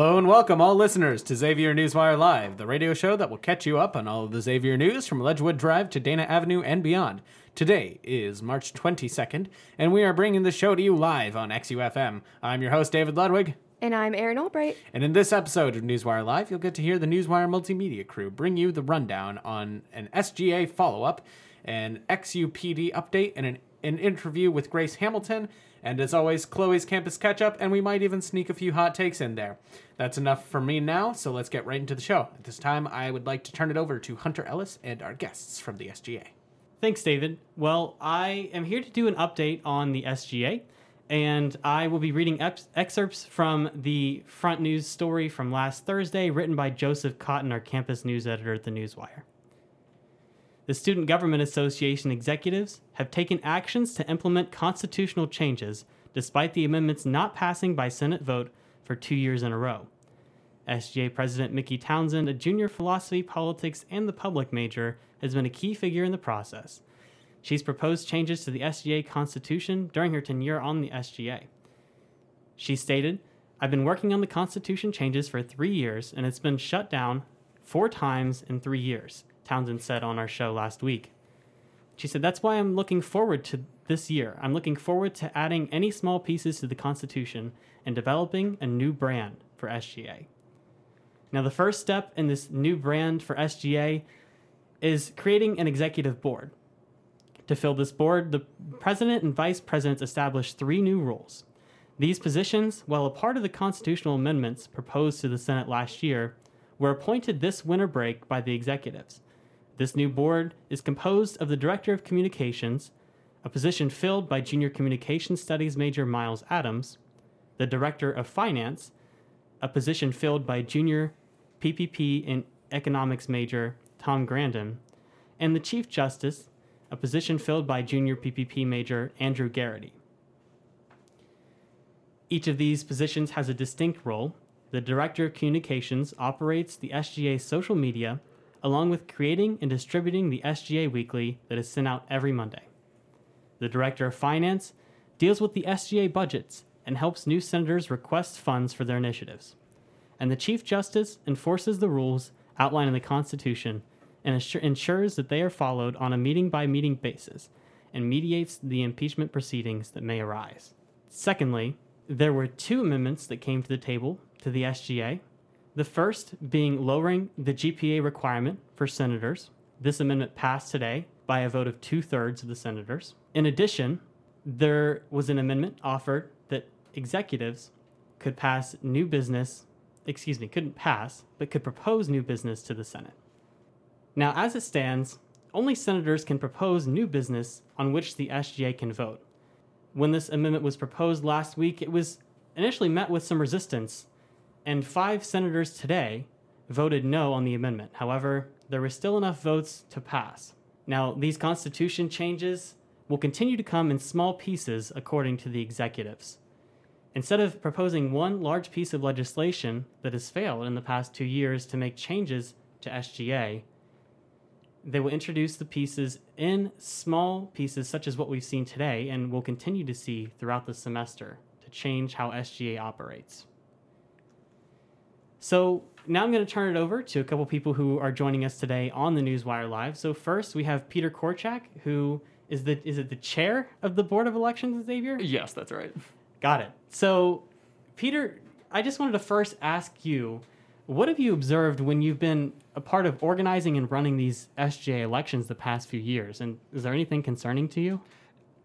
Hello and welcome, all listeners, to Xavier Newswire Live, the radio show that will catch you up on all of the Xavier news from Ledgewood Drive to Dana Avenue and beyond. Today is March 22nd, and we are bringing the show to you live on XUFM. I'm your host, David Ludwig. And I'm Erin Albright. And in this episode of Newswire Live, you'll get to hear the Newswire multimedia crew bring you the rundown on an SGA follow up, an XUPD update, and an, an interview with Grace Hamilton. And as always, Chloe's campus catch up, and we might even sneak a few hot takes in there. That's enough for me now, so let's get right into the show. At this time, I would like to turn it over to Hunter Ellis and our guests from the SGA. Thanks, David. Well, I am here to do an update on the SGA, and I will be reading ex- excerpts from the front news story from last Thursday, written by Joseph Cotton, our campus news editor at the Newswire. The Student Government Association executives have taken actions to implement constitutional changes despite the amendments not passing by Senate vote for two years in a row. SGA President Mickey Townsend, a junior philosophy, politics, and the public major, has been a key figure in the process. She's proposed changes to the SGA Constitution during her tenure on the SGA. She stated, I've been working on the Constitution changes for three years, and it's been shut down four times in three years. Townsend said on our show last week. She said, That's why I'm looking forward to this year. I'm looking forward to adding any small pieces to the Constitution and developing a new brand for SGA. Now, the first step in this new brand for SGA is creating an executive board. To fill this board, the president and vice presidents established three new roles. These positions, while a part of the constitutional amendments proposed to the Senate last year, were appointed this winter break by the executives. This new board is composed of the Director of Communications, a position filled by Junior Communication Studies major Miles Adams, the Director of Finance, a position filled by Junior PPP and Economics major Tom Grandin, and the Chief Justice, a position filled by Junior PPP major Andrew Garrity. Each of these positions has a distinct role. The Director of Communications operates the SGA social media along with creating and distributing the SGA Weekly that is sent out every Monday. The Director of Finance deals with the SGA budgets and helps new senators request funds for their initiatives. And the Chief Justice enforces the rules outlined in the Constitution and assur- ensures that they are followed on a meeting by meeting basis and mediates the impeachment proceedings that may arise. Secondly, there were two amendments that came to the table to the SGA the first being lowering the GPA requirement for senators. This amendment passed today by a vote of two thirds of the senators. In addition, there was an amendment offered that executives could pass new business, excuse me, couldn't pass, but could propose new business to the Senate. Now, as it stands, only senators can propose new business on which the SGA can vote. When this amendment was proposed last week, it was initially met with some resistance and five senators today voted no on the amendment. However, there were still enough votes to pass. Now, these constitution changes will continue to come in small pieces according to the executives. Instead of proposing one large piece of legislation that has failed in the past two years to make changes to SGA, they will introduce the pieces in small pieces, such as what we've seen today and will continue to see throughout the semester to change how SGA operates. So now I'm going to turn it over to a couple people who are joining us today on the Newswire Live. So first we have Peter Korchak, who is the is it the chair of the Board of Elections, Xavier? Yes, that's right. Got it. So Peter, I just wanted to first ask you, what have you observed when you've been a part of organizing and running these SGA elections the past few years? And is there anything concerning to you?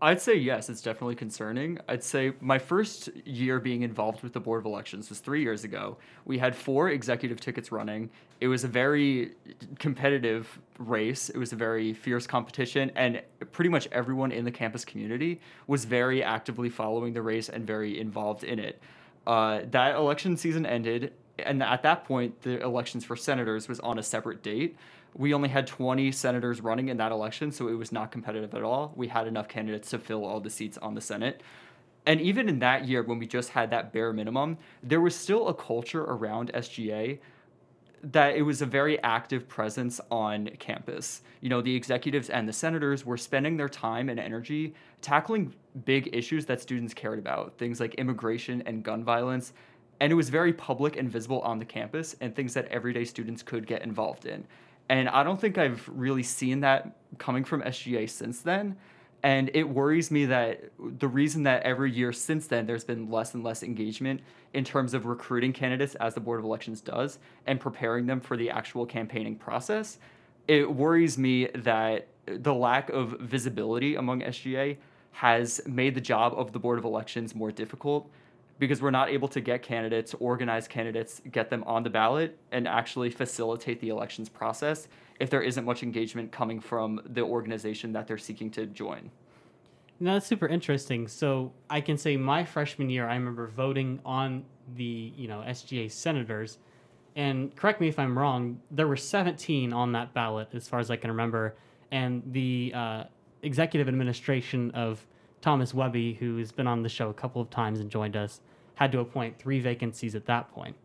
I'd say yes, it's definitely concerning. I'd say my first year being involved with the Board of Elections was three years ago. We had four executive tickets running. It was a very competitive race, it was a very fierce competition, and pretty much everyone in the campus community was very actively following the race and very involved in it. Uh, that election season ended, and at that point, the elections for senators was on a separate date we only had 20 senators running in that election, so it was not competitive at all. We had enough candidates to fill all the seats on the Senate. And even in that year, when we just had that bare minimum, there was still a culture around SGA that it was a very active presence on campus. You know, the executives and the senators were spending their time and energy tackling big issues that students cared about, things like immigration and gun violence, and it was very public and visible on the campus and things that everyday students could get involved in. And I don't think I've really seen that coming from SGA since then. And it worries me that the reason that every year since then there's been less and less engagement in terms of recruiting candidates as the Board of Elections does and preparing them for the actual campaigning process, it worries me that the lack of visibility among SGA has made the job of the Board of Elections more difficult because we're not able to get candidates, organize candidates, get them on the ballot, and actually facilitate the elections process if there isn't much engagement coming from the organization that they're seeking to join. Now that's super interesting. So I can say my freshman year, I remember voting on the you know SGA senators, and correct me if I'm wrong. There were 17 on that ballot, as far as I can remember, and the uh, executive administration of Thomas Webby, who has been on the show a couple of times and joined us, had to appoint three vacancies at that point.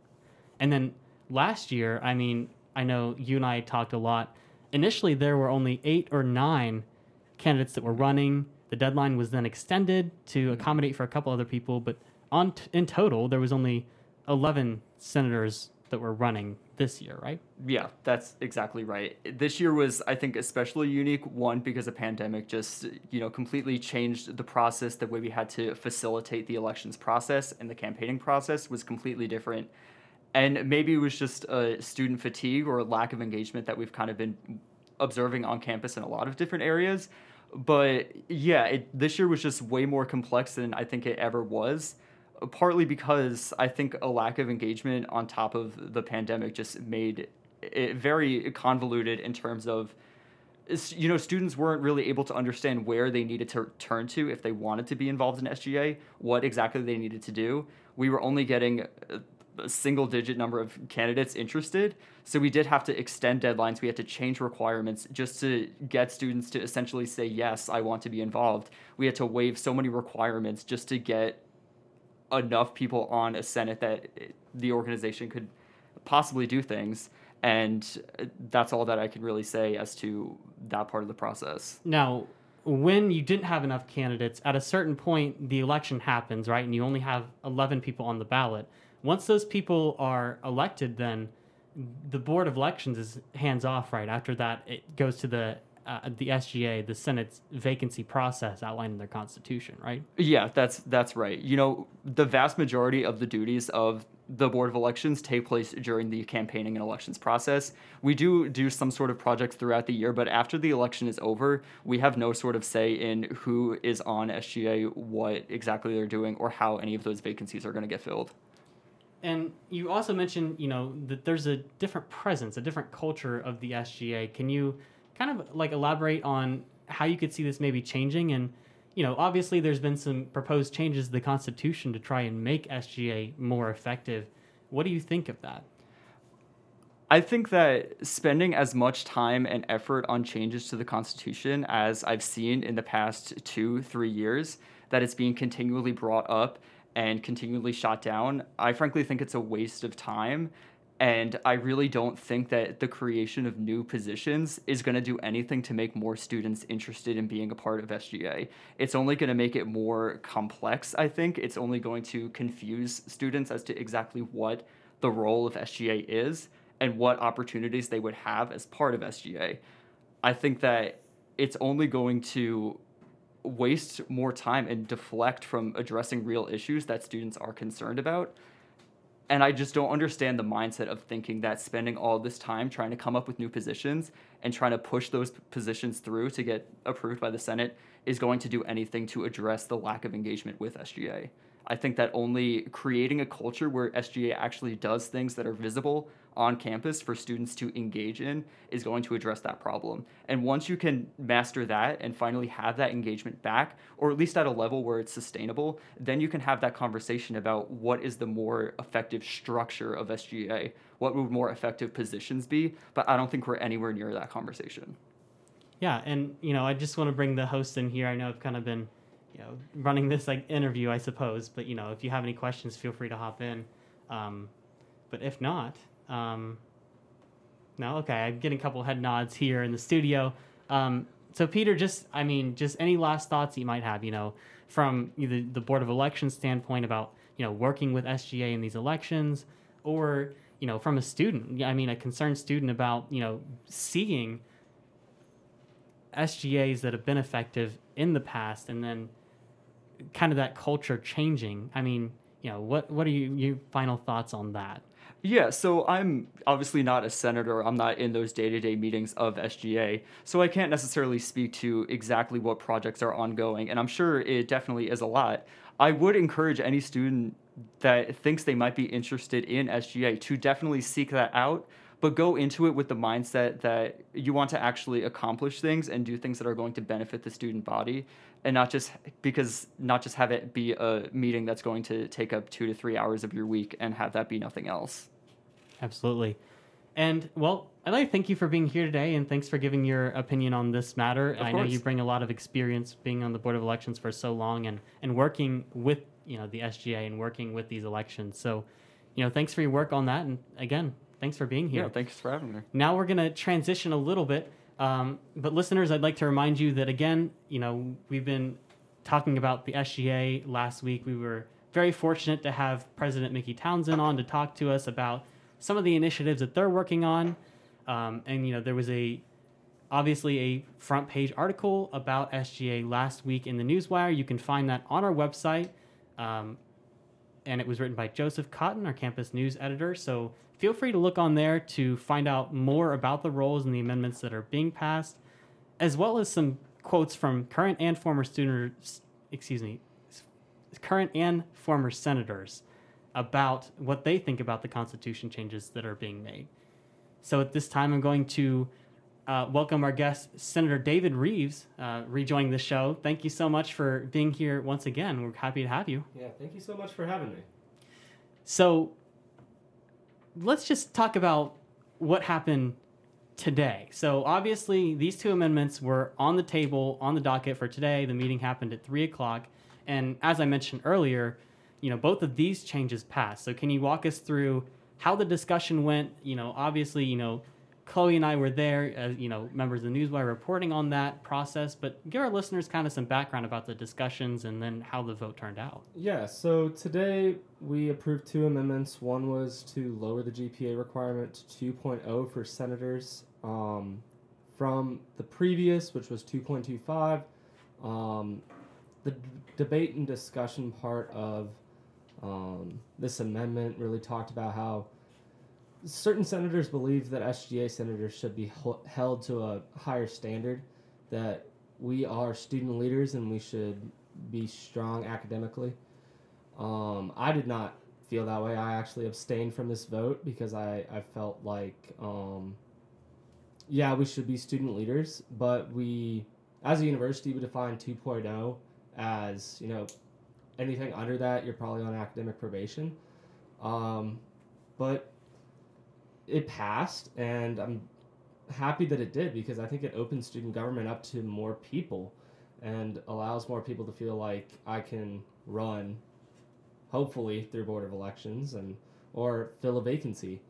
And then last year, I mean, I know you and I talked a lot. Initially, there were only eight or nine candidates that were running. The deadline was then extended to accommodate for a couple other people, but on t- in total, there was only 11 senators that were running this year, right? Yeah, that's exactly right. This year was, I think, especially unique. One, because a pandemic just, you know, completely changed the process. The way we had to facilitate the elections process and the campaigning process was completely different. And maybe it was just a student fatigue or lack of engagement that we've kind of been observing on campus in a lot of different areas. But yeah, it, this year was just way more complex than I think it ever was partly because I think a lack of engagement on top of the pandemic just made it very convoluted in terms of you know students weren't really able to understand where they needed to turn to if they wanted to be involved in SGA, what exactly they needed to do. We were only getting a single digit number of candidates interested, so we did have to extend deadlines. We had to change requirements just to get students to essentially say yes, I want to be involved. We had to waive so many requirements just to get enough people on a Senate that the organization could possibly do things. And that's all that I can really say as to that part of the process. Now, when you didn't have enough candidates, at a certain point, the election happens, right? And you only have 11 people on the ballot. Once those people are elected, then the Board of Elections is hands off, right? After that, it goes to the uh, the SGA, the Senate's vacancy process outlined in their constitution, right? Yeah, that's that's right. You know, the vast majority of the duties of the Board of Elections take place during the campaigning and elections process. We do do some sort of projects throughout the year, but after the election is over, we have no sort of say in who is on SGA, what exactly they're doing, or how any of those vacancies are going to get filled. And you also mentioned, you know, that there's a different presence, a different culture of the SGA. Can you kind of like elaborate on how you could see this maybe changing? And you know obviously there's been some proposed changes to the constitution to try and make sga more effective. What do you think of that? I think that spending as much time and effort on changes to the Constitution as I've seen in the past two, three years, that it's being continually brought up and continually shot down, I frankly think it's a waste of time and I really don't think that the creation of new positions is going to do anything to make more students interested in being a part of SGA. It's only going to make it more complex, I think. It's only going to confuse students as to exactly what the role of SGA is and what opportunities they would have as part of SGA. I think that it's only going to waste more time and deflect from addressing real issues that students are concerned about and I just don't understand the mindset of thinking that spending all this time trying to come up with new positions and trying to push those positions through to get approved by the Senate is going to do anything to address the lack of engagement with SGA. I think that only creating a culture where SGA actually does things that are visible on campus for students to engage in is going to address that problem. And once you can master that and finally have that engagement back, or at least at a level where it's sustainable, then you can have that conversation about what is the more effective structure of SGA, what would more effective positions be. But I don't think we're anywhere near that conversation. Yeah, and you know, I just want to bring the host in here. I know I've kind of been, know, running this like interview, I suppose. But you know, if you have any questions, feel free to hop in. Um, but if not, um, no, okay. I'm getting a couple head nods here in the studio. Um, so Peter, just I mean, just any last thoughts you might have. You know, from either the Board of Elections standpoint about you know working with SGA in these elections, or you know from a student. I mean, a concerned student about you know seeing SGAs that have been effective in the past, and then kind of that culture changing. I mean, you know, what what are you your final thoughts on that? Yeah, so I'm obviously not a senator. I'm not in those day to day meetings of SGA. So I can't necessarily speak to exactly what projects are ongoing. And I'm sure it definitely is a lot. I would encourage any student that thinks they might be interested in SGA to definitely seek that out, but go into it with the mindset that you want to actually accomplish things and do things that are going to benefit the student body and not just because not just have it be a meeting that's going to take up two to three hours of your week and have that be nothing else. Absolutely. And well, I'd like to thank you for being here today and thanks for giving your opinion on this matter. Of I know you bring a lot of experience being on the Board of Elections for so long and, and working with, you know, the SGA and working with these elections. So, you know, thanks for your work on that. And again, thanks for being here. Yeah, thanks for having me. Now we're going to transition a little bit. Um, but listeners, I'd like to remind you that again, you know, we've been talking about the SGA last week. We were very fortunate to have President Mickey Townsend on to talk to us about some of the initiatives that they're working on. Um, and you know, there was a obviously a front page article about SGA last week in the Newswire. You can find that on our website. Um, and it was written by Joseph Cotton, our campus news editor. So feel free to look on there to find out more about the roles and the amendments that are being passed, as well as some quotes from current and former students, excuse me, current and former senators about what they think about the Constitution changes that are being made. So at this time, I'm going to uh, welcome our guest, Senator David Reeves, uh, rejoining the show. Thank you so much for being here once again. We're happy to have you. Yeah, thank you so much for having me. So let's just talk about what happened today. So obviously, these two amendments were on the table on the docket for today. The meeting happened at three o'clock, and as I mentioned earlier, you know both of these changes passed. So can you walk us through how the discussion went? You know, obviously, you know. Chloe and I were there as you know members of the Newswire reporting on that process, but give our listeners kind of some background about the discussions and then how the vote turned out. Yeah, so today we approved two amendments. One was to lower the GPA requirement to 2.0 for senators um, from the previous, which was 2.25. Um, the d- debate and discussion part of um, this amendment really talked about how certain senators believe that SGA senators should be held to a higher standard, that we are student leaders and we should be strong academically. Um, I did not feel that way. I actually abstained from this vote because I, I felt like, um, yeah, we should be student leaders, but we, as a university, we define 2.0 as, you know, anything under that, you're probably on academic probation. Um, but it passed, and I'm happy that it did because I think it opens student government up to more people and allows more people to feel like I can run, hopefully through board of elections and or fill a vacancy.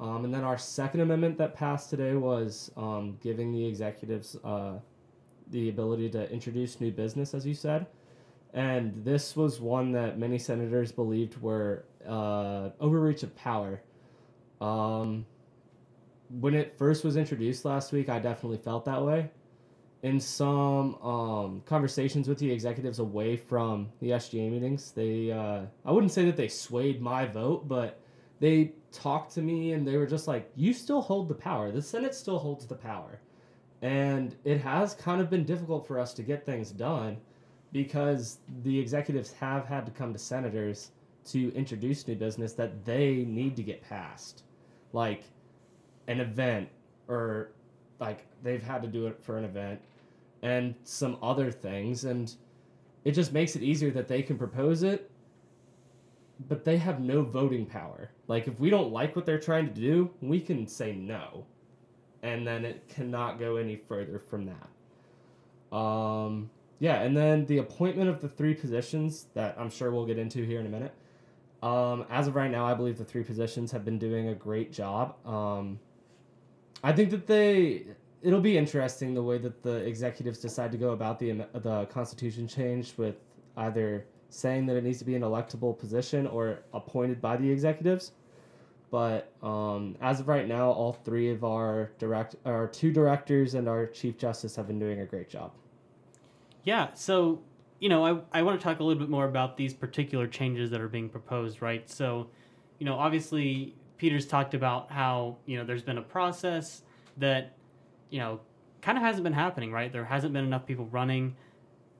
Um, and then our second amendment that passed today was um, giving the executives uh, the ability to introduce new business, as you said. And this was one that many senators believed were uh, overreach of power. Um, when it first was introduced last week, I definitely felt that way. In some um, conversations with the executives away from the SGA meetings, they uh, I wouldn't say that they swayed my vote, but they talked to me and they were just like, "You still hold the power. The Senate still holds the power," and it has kind of been difficult for us to get things done because the executives have had to come to senators to introduce new business that they need to get passed, like an event or like they've had to do it for an event and some other things and it just makes it easier that they can propose it but they have no voting power. Like if we don't like what they're trying to do we can say no and then it cannot go any further from that. Um yeah and then the appointment of the three positions that i'm sure we'll get into here in a minute um, as of right now, I believe the three positions have been doing a great job. Um, I think that they it'll be interesting the way that the executives decide to go about the the constitution change with either saying that it needs to be an electable position or appointed by the executives. But um, as of right now, all three of our direct, our two directors and our chief justice have been doing a great job. Yeah, so you know, I, I want to talk a little bit more about these particular changes that are being proposed, right? So, you know, obviously Peter's talked about how, you know, there's been a process that, you know, kind of hasn't been happening, right? There hasn't been enough people running.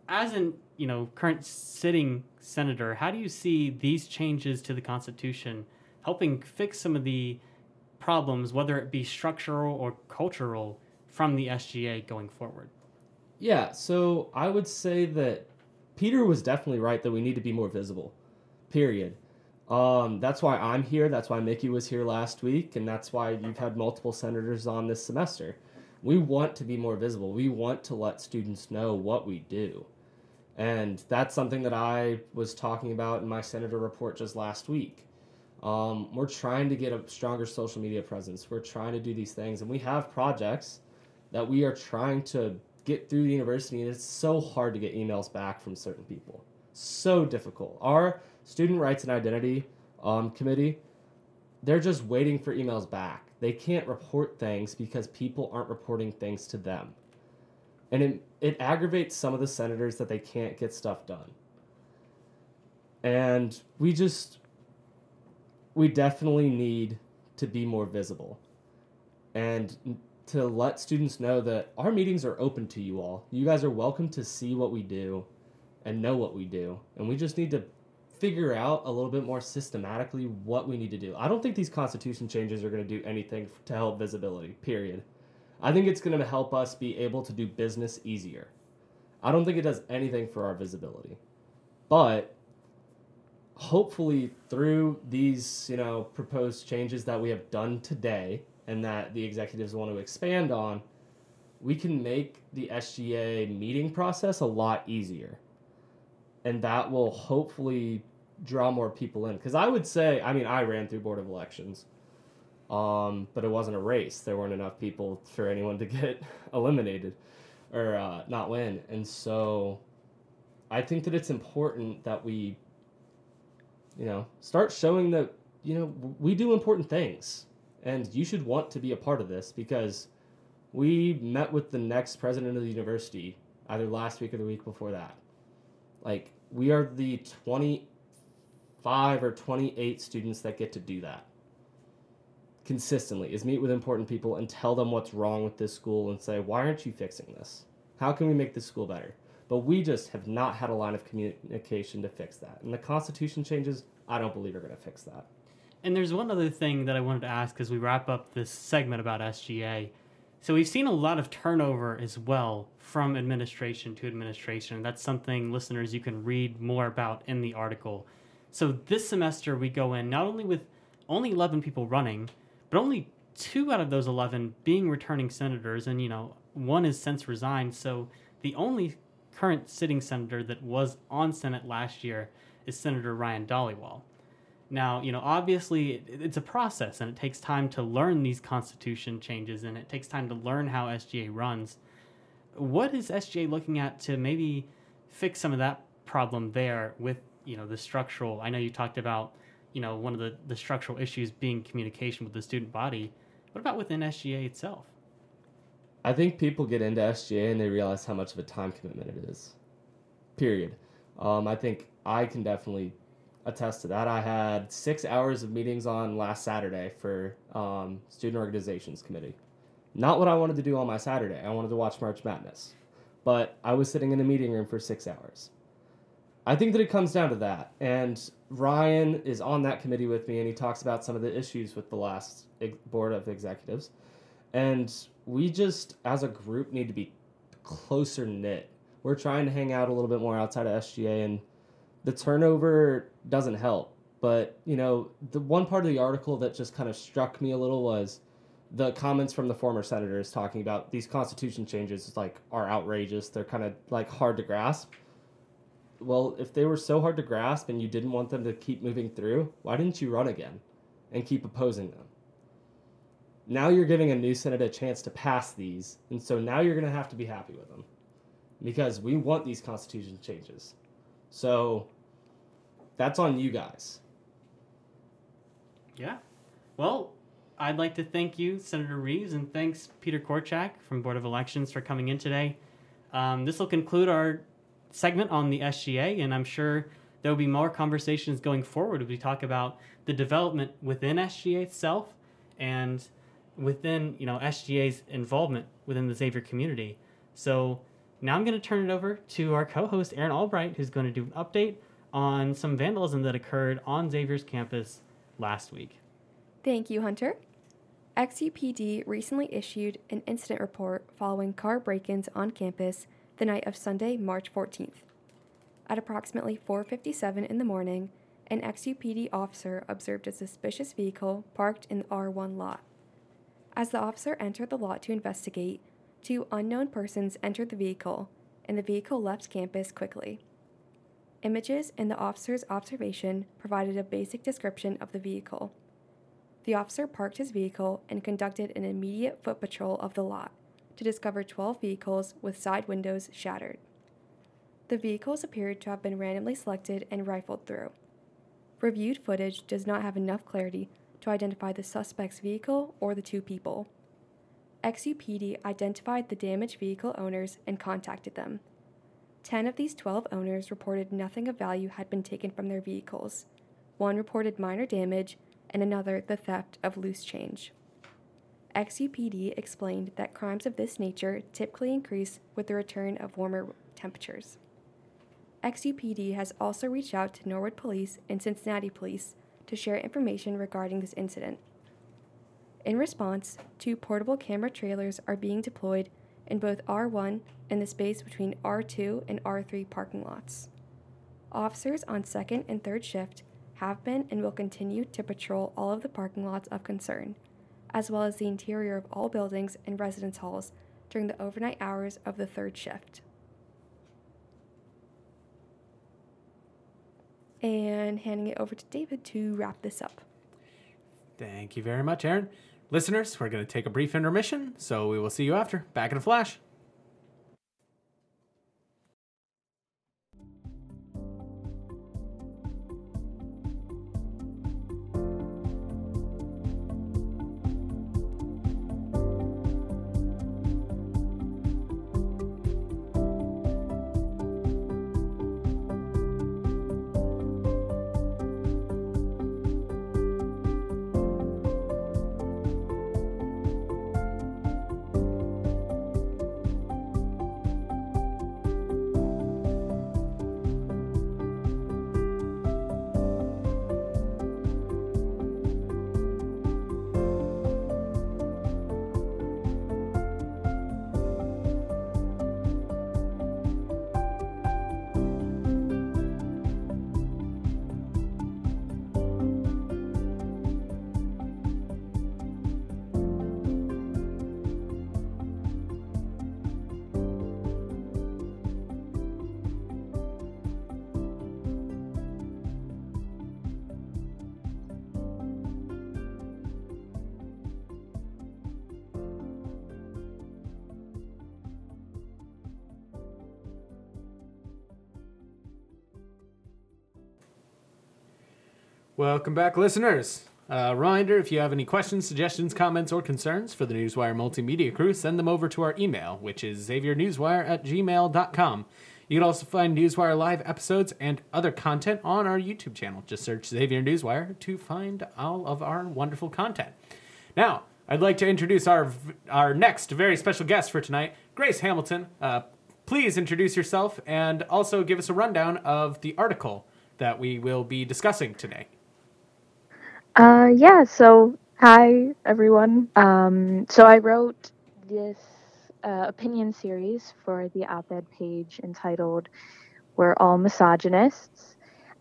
As an, you know, current sitting senator, how do you see these changes to the Constitution helping fix some of the problems, whether it be structural or cultural, from the SGA going forward? Yeah, so I would say that Peter was definitely right that we need to be more visible. Period. Um, that's why I'm here. That's why Mickey was here last week, and that's why you've had multiple senators on this semester. We want to be more visible. We want to let students know what we do. And that's something that I was talking about in my senator report just last week. Um, we're trying to get a stronger social media presence. We're trying to do these things, and we have projects that we are trying to get through the university, and it's so hard to get emails back from certain people. So difficult. Our student rights and identity um, committee, they're just waiting for emails back. They can't report things because people aren't reporting things to them. And it, it aggravates some of the senators that they can't get stuff done. And we just, we definitely need to be more visible. And to let students know that our meetings are open to you all. You guys are welcome to see what we do and know what we do. And we just need to figure out a little bit more systematically what we need to do. I don't think these constitution changes are going to do anything to help visibility, period. I think it's going to help us be able to do business easier. I don't think it does anything for our visibility. But hopefully through these, you know, proposed changes that we have done today, and that the executives want to expand on, we can make the SGA meeting process a lot easier. And that will hopefully draw more people in. Because I would say, I mean, I ran through Board of Elections, um, but it wasn't a race. There weren't enough people for anyone to get eliminated or uh, not win. And so I think that it's important that we, you know, start showing that, you know, we do important things and you should want to be a part of this because we met with the next president of the university either last week or the week before that. Like, we are the 25 or 28 students that get to do that consistently is meet with important people and tell them what's wrong with this school and say, why aren't you fixing this? How can we make this school better? But we just have not had a line of communication to fix that. And the Constitution changes, I don't believe are going to fix that. And there's one other thing that I wanted to ask as we wrap up this segment about SGA. So we've seen a lot of turnover as well from administration to administration. That's something listeners you can read more about in the article. So this semester we go in not only with only 11 people running, but only two out of those 11 being returning senators and you know, one is since resigned. So the only current sitting senator that was on Senate last year is Senator Ryan Dhaliwal. Now, you know, obviously it's a process and it takes time to learn these constitution changes and it takes time to learn how SGA runs. What is SGA looking at to maybe fix some of that problem there with, you know, the structural? I know you talked about, you know, one of the, the structural issues being communication with the student body. What about within SGA itself? I think people get into SGA and they realize how much of a time commitment it is. Period. Um, I think I can definitely attest to that. I had six hours of meetings on last Saturday for um, student organizations committee. Not what I wanted to do on my Saturday. I wanted to watch March Madness, but I was sitting in a meeting room for six hours. I think that it comes down to that, and Ryan is on that committee with me, and he talks about some of the issues with the last board of executives, and we just, as a group, need to be closer knit. We're trying to hang out a little bit more outside of SGA and the turnover doesn't help. But, you know, the one part of the article that just kind of struck me a little was the comments from the former senators talking about these constitution changes like are outrageous. They're kind of like hard to grasp. Well, if they were so hard to grasp and you didn't want them to keep moving through, why didn't you run again and keep opposing them? Now you're giving a new Senate a chance to pass these, and so now you're going to have to be happy with them because we want these constitution changes. So that's on you guys. Yeah. Well, I'd like to thank you, Senator Reeves, and thanks Peter Korchak from Board of Elections for coming in today. Um, this will conclude our segment on the SGA, and I'm sure there will be more conversations going forward as we talk about the development within SGA itself and within you know SGA's involvement within the Xavier community. So now I'm going to turn it over to our co-host Erin Albright, who's going to do an update on some vandalism that occurred on Xavier's campus last week. Thank you, Hunter. XUPD recently issued an incident report following car break ins on campus the night of Sunday, March 14th. At approximately 4:57 in the morning, an XUPD officer observed a suspicious vehicle parked in the R1 lot. As the officer entered the lot to investigate, two unknown persons entered the vehicle, and the vehicle left campus quickly. Images in the officer's observation provided a basic description of the vehicle. The officer parked his vehicle and conducted an immediate foot patrol of the lot to discover 12 vehicles with side windows shattered. The vehicles appeared to have been randomly selected and rifled through. Reviewed footage does not have enough clarity to identify the suspect's vehicle or the two people. XUPD identified the damaged vehicle owners and contacted them. Ten of these 12 owners reported nothing of value had been taken from their vehicles. One reported minor damage, and another the theft of loose change. XUPD explained that crimes of this nature typically increase with the return of warmer temperatures. XUPD has also reached out to Norwood Police and Cincinnati Police to share information regarding this incident. In response, two portable camera trailers are being deployed in both R1 and the space between R2 and R3 parking lots. Officers on second and third shift have been and will continue to patrol all of the parking lots of concern, as well as the interior of all buildings and residence halls during the overnight hours of the third shift. And handing it over to David to wrap this up. Thank you very much, Erin. Listeners, we're going to take a brief intermission, so we will see you after. Back in a flash. Welcome back, listeners. Uh, reminder if you have any questions, suggestions, comments, or concerns for the Newswire Multimedia crew, send them over to our email, which is xaviernewswire at gmail.com. You can also find Newswire live episodes and other content on our YouTube channel. Just search Xavier Newswire to find all of our wonderful content. Now, I'd like to introduce our our next very special guest for tonight, Grace Hamilton. Uh, please introduce yourself and also give us a rundown of the article that we will be discussing today. Uh, yeah, so hi everyone. Um, so I wrote this uh, opinion series for the op ed page entitled We're All Misogynists.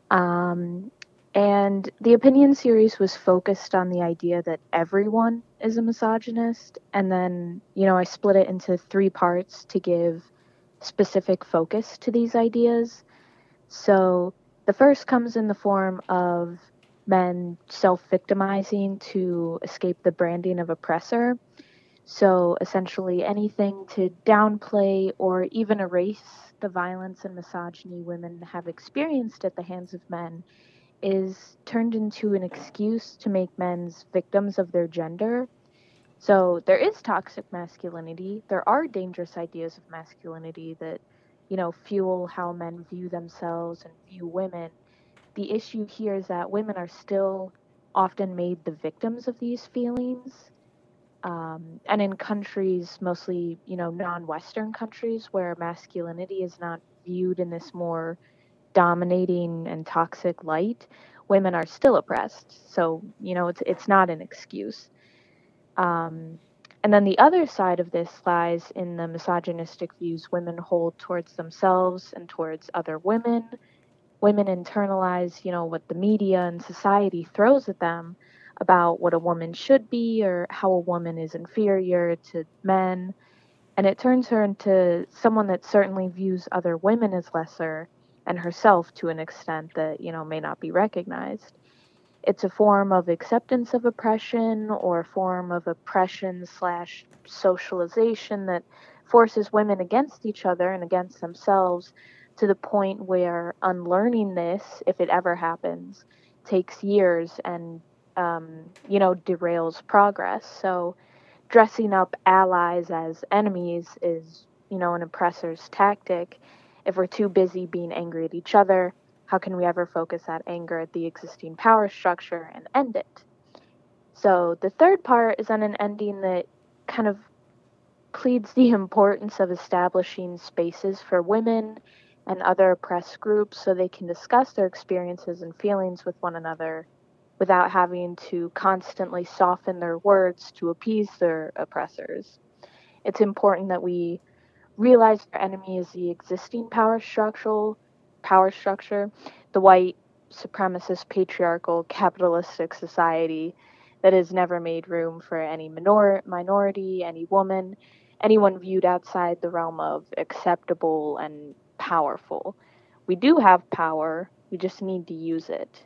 Um, and the opinion series was focused on the idea that everyone is a misogynist. And then, you know, I split it into three parts to give specific focus to these ideas. So the first comes in the form of men self victimizing to escape the branding of oppressor. So essentially, anything to downplay or even erase the violence and misogyny women have experienced at the hands of men is turned into an excuse to make men's victims of their gender. So there is toxic masculinity. There are dangerous ideas of masculinity that, you know, fuel how men view themselves and view women. The issue here is that women are still often made the victims of these feelings um, and in countries, mostly, you know, non Western countries where masculinity is not viewed in this more dominating and toxic light, women are still oppressed. So, you know, it's, it's not an excuse. Um, and then the other side of this lies in the misogynistic views women hold towards themselves and towards other women. Women internalize, you know, what the media and society throws at them about what a woman should be or how a woman is inferior to men. And it turns her into someone that certainly views other women as lesser and herself to an extent that, you know, may not be recognized. It's a form of acceptance of oppression or a form of oppression slash socialization that forces women against each other and against themselves to the point where unlearning this, if it ever happens, takes years and um, you know, derails progress. So dressing up allies as enemies is, you know, an oppressor's tactic. If we're too busy being angry at each other, how can we ever focus that anger at the existing power structure and end it? So the third part is on an ending that kind of pleads the importance of establishing spaces for women and other oppressed groups so they can discuss their experiences and feelings with one another without having to constantly soften their words to appease their oppressors. It's important that we realize our enemy is the existing power structural power structure, the white supremacist patriarchal capitalistic society that has never made room for any minor- minority, any woman, anyone viewed outside the realm of acceptable and powerful. We do have power, we just need to use it.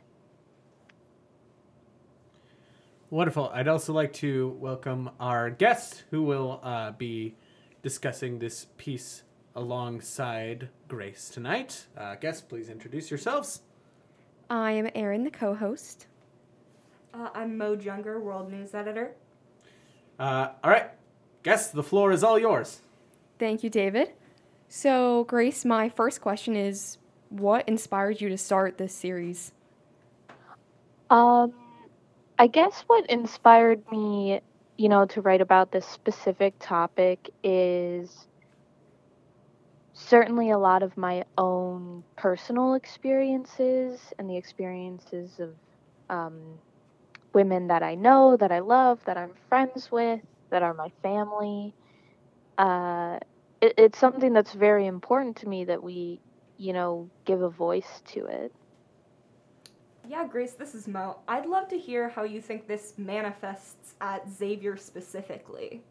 Wonderful. I'd also like to welcome our guest who will uh, be discussing this piece alongside Grace tonight. Uh, guests, please introduce yourselves. I am Erin, the co host. Uh, I'm Mo Junger, World News Editor. Uh, all right, guests, the floor is all yours. Thank you, David. So, Grace, my first question is what inspired you to start this series? Um, I guess what inspired me, you know, to write about this specific topic is certainly a lot of my own personal experiences and the experiences of um, women that I know, that I love, that I'm friends with, that are my family. Uh, it, it's something that's very important to me that we, you know, give a voice to it. Yeah, Grace, this is Mo. I'd love to hear how you think this manifests at Xavier specifically.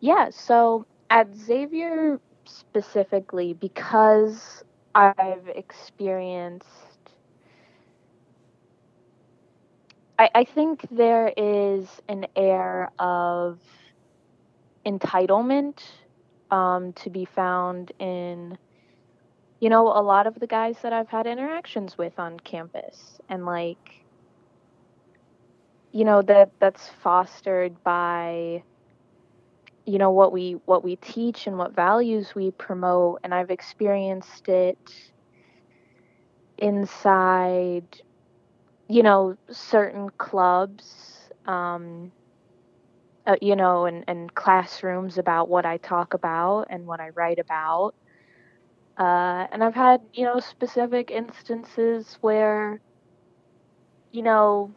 Yeah, so at Xavier specifically, because I've experienced, I, I think there is an air of entitlement um, to be found in you know, a lot of the guys that I've had interactions with on campus. And like you know that that's fostered by you know what we what we teach and what values we promote. And I've experienced it inside you know certain clubs um uh, you know and and classrooms about what I talk about and what I write about. Uh, and I've had, you know, specific instances where, you know,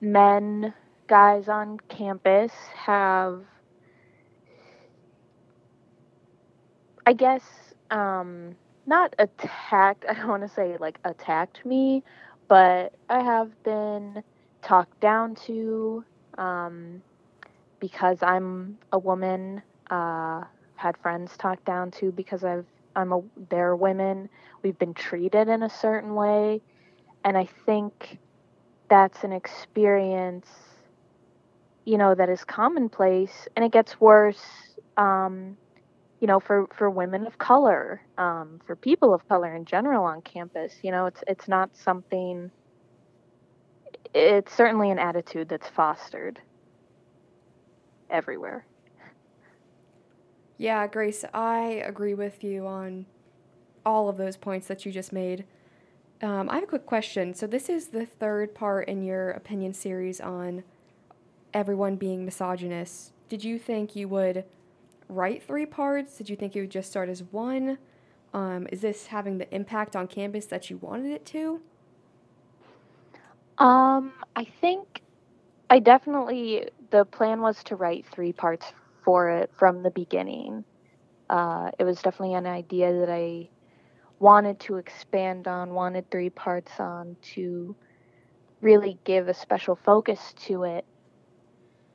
men, guys on campus have, I guess, um, not attacked, I don't want to say like attacked me, but I have been talked down to um, because I'm a woman. Uh, had friends talked down to because I've I'm a they're women. We've been treated in a certain way, and I think that's an experience, you know, that is commonplace, and it gets worse. Um, you know, for, for women of color, um, for people of color in general on campus, you know, it's it's not something. It's certainly an attitude that's fostered everywhere. Yeah, Grace, I agree with you on all of those points that you just made. Um, I have a quick question. So, this is the third part in your opinion series on everyone being misogynist. Did you think you would write three parts? Did you think it would just start as one? Um, is this having the impact on campus that you wanted it to? Um, I think I definitely the plan was to write three parts for it from the beginning. Uh, it was definitely an idea that I wanted to expand on, wanted three parts on to really give a special focus to it.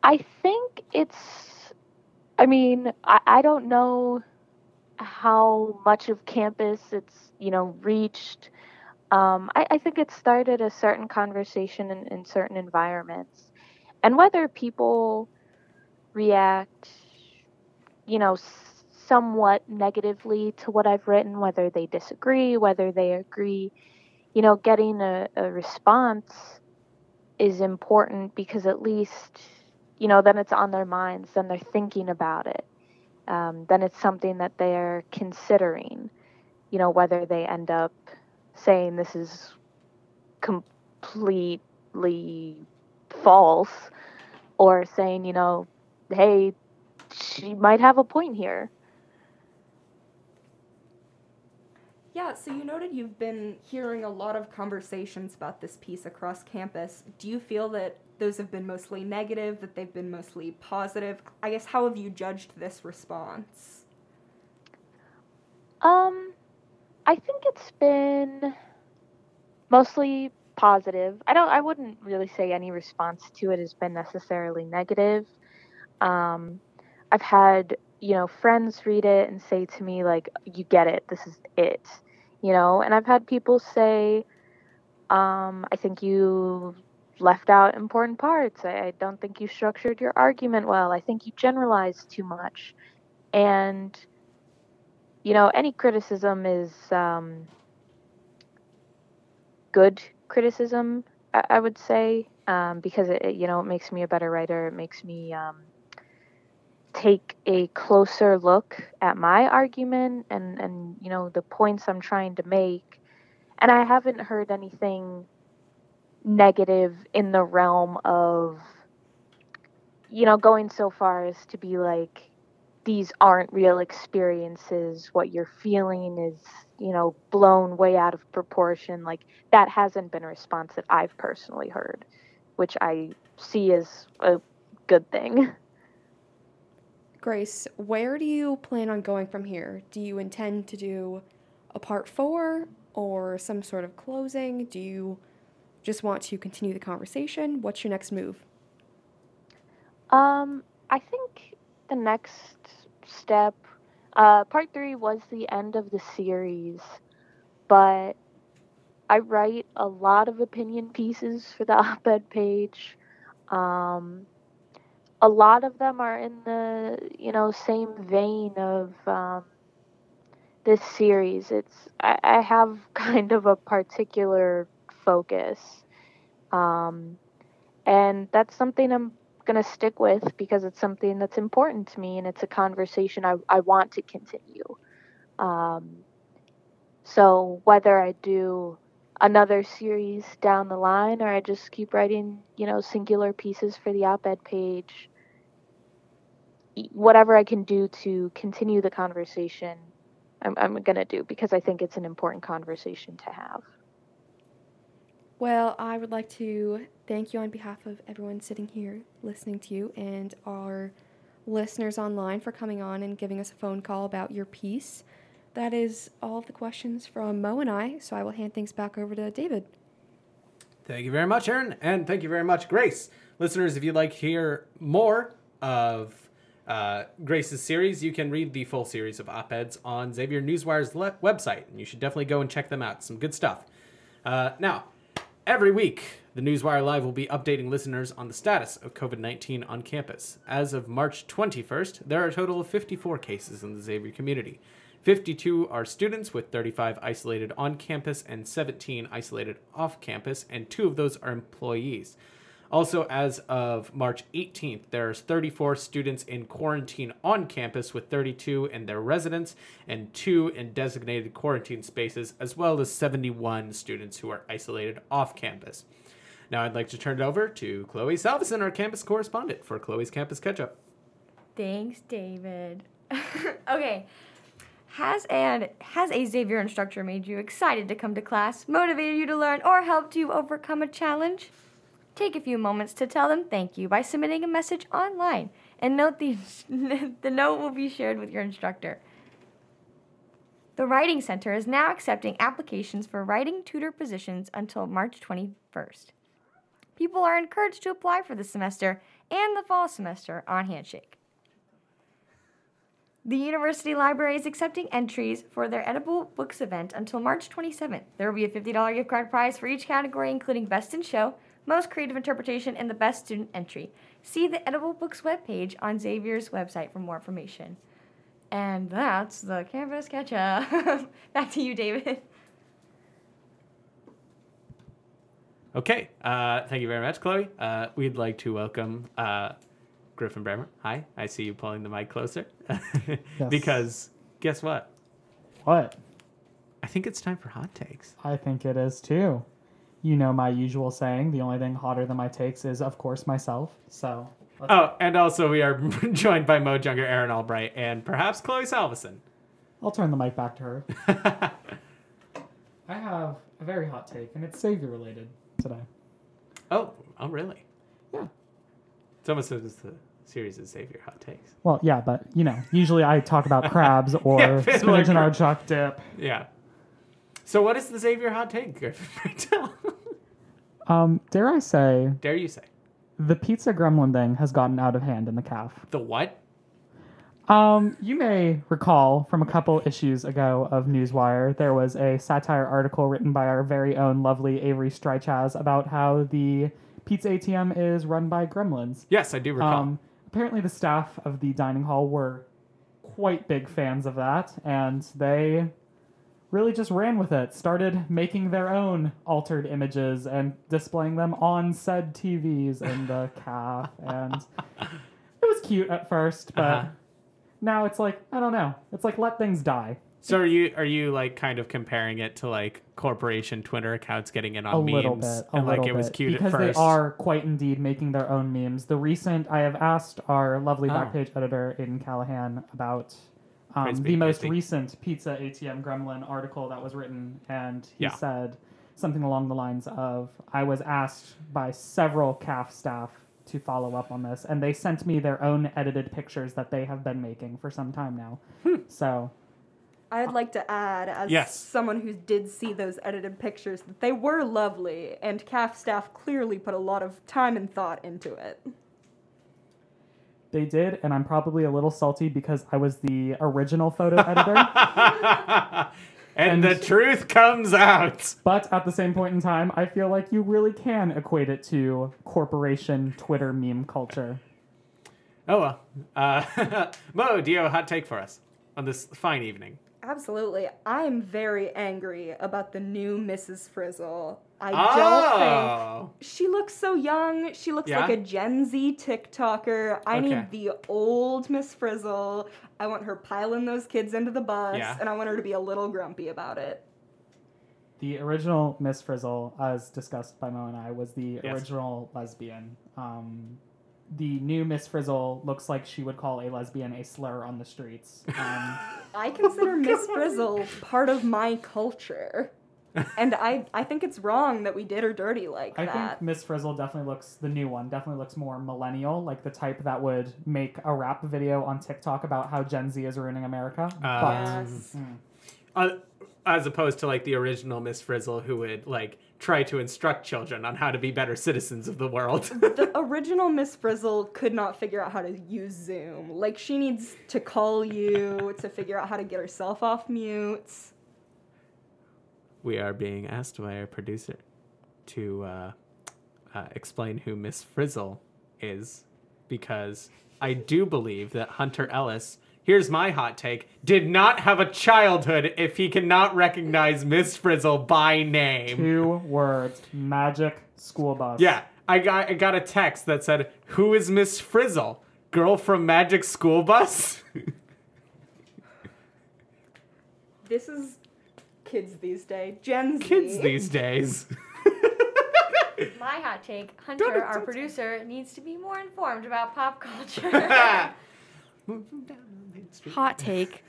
I think it's, I mean, I, I don't know how much of campus it's, you know, reached. Um, I, I think it started a certain conversation in, in certain environments. And whether people react, you know, somewhat negatively to what I've written, whether they disagree, whether they agree, you know, getting a, a response is important because at least, you know, then it's on their minds, then they're thinking about it. Um, then it's something that they're considering, you know, whether they end up saying this is completely false or saying, you know, hey, she might have a point here. Yeah, so you noted you've been hearing a lot of conversations about this piece across campus. Do you feel that those have been mostly negative, that they've been mostly positive? I guess how have you judged this response? Um, I think it's been mostly positive. I don't I wouldn't really say any response to it has been necessarily negative. Um, I've had, you know, friends read it and say to me like you get it. This is it. You know, and I've had people say um, I think you left out important parts. I, I don't think you structured your argument well. I think you generalized too much. And you know, any criticism is um, good criticism, I, I would say, um, because it, it, you know, it makes me a better writer. It makes me um, take a closer look at my argument and, and, you know, the points I'm trying to make. And I haven't heard anything negative in the realm of, you know, going so far as to be like, these aren't real experiences. What you're feeling is, you know, blown way out of proportion. Like that hasn't been a response that I've personally heard, which I see as a good thing. Grace, where do you plan on going from here? Do you intend to do a part four or some sort of closing? Do you just want to continue the conversation? What's your next move? Um, I think the next step, uh, part three was the end of the series, but I write a lot of opinion pieces for the op ed page. Um, a lot of them are in the you know same vein of um, this series. It's I, I, have kind of a particular focus, um, and that's something I'm going to stick with because it's something that's important to me and it's a conversation I, I want to continue. Um, so whether I do another series down the line or I just keep writing, you know, singular pieces for the op ed page, whatever I can do to continue the conversation, I'm, I'm going to do because I think it's an important conversation to have. Well, I would like to thank you on behalf of everyone sitting here listening to you and our listeners online for coming on and giving us a phone call about your piece. That is all the questions from Mo and I, so I will hand things back over to David. Thank you very much, Erin, and thank you very much, Grace. Listeners, if you'd like to hear more of uh, Grace's series, you can read the full series of op eds on Xavier Newswire's le- website, and you should definitely go and check them out. Some good stuff. Uh, now, Every week, the Newswire Live will be updating listeners on the status of COVID 19 on campus. As of March 21st, there are a total of 54 cases in the Xavier community. 52 are students, with 35 isolated on campus and 17 isolated off campus, and two of those are employees. Also, as of March 18th, there's 34 students in quarantine on campus, with 32 in their residence and two in designated quarantine spaces, as well as 71 students who are isolated off campus. Now, I'd like to turn it over to Chloe Salveson, our campus correspondent, for Chloe's Campus Catch Up. Thanks, David. okay. Has and has a Xavier instructor made you excited to come to class, motivated you to learn, or helped you overcome a challenge? Take a few moments to tell them thank you by submitting a message online, and note the the note will be shared with your instructor. The Writing Center is now accepting applications for writing tutor positions until March 21st. People are encouraged to apply for the semester and the fall semester on Handshake. The University Library is accepting entries for their Edible Books event until March 27th. There will be a $50 gift card prize for each category, including Best in Show, Most Creative Interpretation, and the Best Student Entry. See the Edible Books webpage on Xavier's website for more information. And that's the Canvas catch up. Back to you, David. Okay, uh, thank you very much, Chloe. Uh, we'd like to welcome uh, Griffin Bremer. Hi, I see you pulling the mic closer. Because guess what? What? I think it's time for hot takes. I think it is too. You know my usual saying, the only thing hotter than my takes is, of course, myself. So, let's- Oh, and also we are joined by Mo Junger, Erin Albright, and perhaps Chloe Salveson. I'll turn the mic back to her. I have a very hot take, and it's Xavier related today. Oh, oh, really? Yeah. It's almost as the series is Save Your Hot Takes. Well, yeah, but you know, usually I talk about crabs or Yeah, spinach and crab. artichoke dip. Yeah. So what is the Xavier Hot Take, Griffin? Um, dare I say, Dare you say? the pizza gremlin thing has gotten out of hand in the CAF. The what? Um, you may recall from a couple issues ago of Newswire, there was a satire article written by our very own lovely Avery Strychaz about how the pizza ATM is run by gremlins. Yes, I do recall. Um, apparently, the staff of the dining hall were quite big fans of that, and they really just ran with it. Started making their own altered images and displaying them on said TVs in the CAF, and it was cute at first, but Uh-huh. now it's like I don't know. It's like let things die. so are you are you like kind of comparing it to like corporation Twitter accounts getting in on a memes little bit, a and like little it was cute because at first? they are quite indeed making their own memes. The recent, I have asked our lovely Oh. backpage editor Aiden Callahan about um, the most praise recent pizza ATM gremlin article that was written, and he Yeah. said something along the lines of, "I was asked by several CAF staff." To follow up on this, and they sent me their own edited pictures that they have been making for some time now. Hmm. So I'd like to add, as Yes. someone who did see those edited pictures, that they were lovely, and CAF staff clearly put a lot of time and thought into it. They did, and I'm probably a little salty because I was the original photo editor. and, the truth comes out. But at the same point in time, I feel like you really can equate it to corporation Twitter meme culture. Oh well. Uh, Mo, do you have a hot take for us on this fine evening? Absolutely. I'm very angry about the new Mrs. Frizzle. I don't oh. think she looks so young. She looks Yeah? like a Gen Z TikToker. I Okay. need the old Miss Frizzle. I want her piling those kids into the bus, Yeah. and I want her to be a little grumpy about it. The original Miss Frizzle, as discussed by Mo and I, was the Yes. original lesbian. Um, the new Miss Frizzle looks like she would call a lesbian a slur on the streets. Um, I consider Miss Frizzle part of my culture. and I, I think it's wrong that we did her dirty like I that. think Miss Frizzle definitely looks the new one definitely looks more millennial, like the type that would make a rap video on TikTok about how Gen Z is ruining America. Uh, but Yes. Uh, as opposed to like the original Miss Frizzle, who would like try to instruct children on how to be better citizens of the world. the original Miss Frizzle could not figure out how to use Zoom. Like she needs to call you to figure out how to get herself off mute. we are being asked by our producer to uh, uh, explain who Miss Frizzle is because I do believe that Hunter Ellis, here's my hot take, did not have a childhood if he cannot recognize Miss Frizzle by name. Two words: magic school bus. Yeah, I got I got a text that said, "Who is Miss Frizzle? Girl from Magic School Bus?" This is kids these days. Gen Z. Kids these days. My hot take Hunter, Don't- our producer, needs to be more informed about pop culture. Hot take.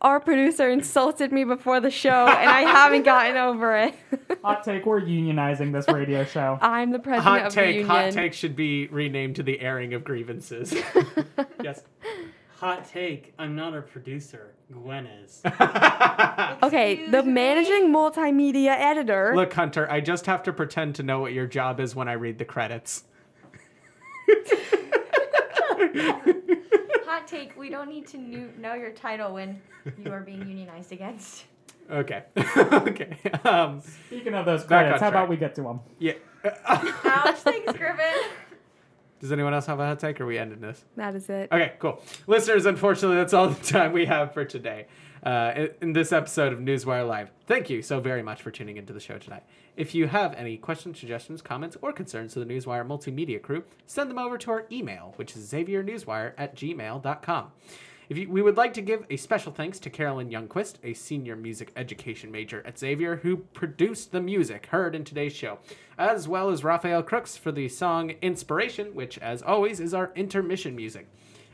Our producer insulted me before the show, and I haven't gotten over it. Hot take: We're unionizing this radio show. I'm the president hot of the take. union. Hot take should be renamed to the airing of grievances. yes. Hot take. I'm not a producer. Gwen is. Okay, the managing multimedia editor. Look, Hunter, I just have to pretend to know what your job is when I read the credits. Hot take. We don't need to knew, know your title when you are being unionized against. Okay. okay. Um, Speaking of those Back credits, how track. about we get to them? yeah. Ouch! Thanks, Griffin. Does anyone else have a hot take? Or are we ending this? that is it. Okay, cool. Listeners, unfortunately, that's all the time we have for today uh, in, this episode of Newswire Live. Thank you so very much for tuning into the show tonight. If you have any questions, suggestions, comments, or concerns to the Newswire multimedia crew, send them over to our email, which is xaviernewswire at gmail.com. If you, we would like to give a special thanks to Carolyn Youngquist, a senior music education major at Xavier, who produced the music heard in today's show, as well as Raphael Crooks for the song Inspiration, which, as always, is our intermission music.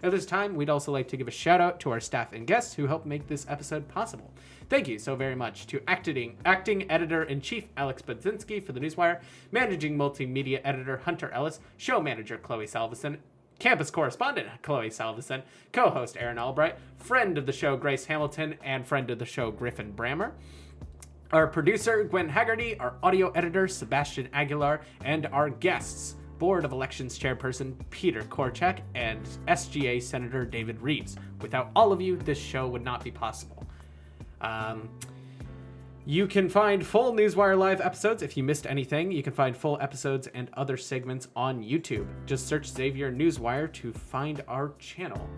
At this time, we'd also like to give a shout out to our staff and guests who helped make this episode possible. Thank you so very much to acting, acting editor in chief Alex Budzinski for the Newswire, managing multimedia editor Hunter Ellis, show manager Chloe Salveson, campus correspondent Chloe Salveson, co host Erin Albright, friend of the show Grace Hamilton, and friend of the show Griffin Brammer. Our producer, Gwen Haggerty, our audio editor, Sebastian Aguilar, and our guests, Board of Elections Chairperson Peter Korchak and SGA Senator David Reeves. Without all of you, this show would not be possible. Um, you can find full Newswire Live episodes if you missed anything. You can find full episodes and other segments on YouTube. Just search Xavier Newswire to find our channel.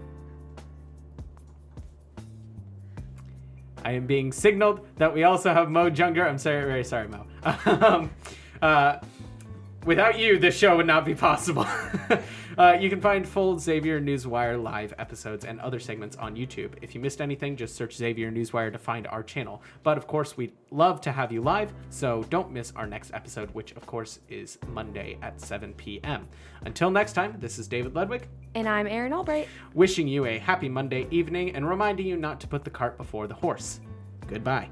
I am being signaled that we also have Mo Junger. I'm sorry, very sorry, Mo. um, uh, without you, this show would not be possible. uh, you can find full Xavier Newswire live episodes and other segments on YouTube. If you missed anything, just search Xavier Newswire to find our channel. But of course, we'd love to have you live, so don't miss our next episode, which of course is Monday at 7 p.m. Until next time, this is David Ludwig, And I'm Erin Albright. wishing you a happy Monday evening and reminding you not to put the cart before the horse. Goodbye.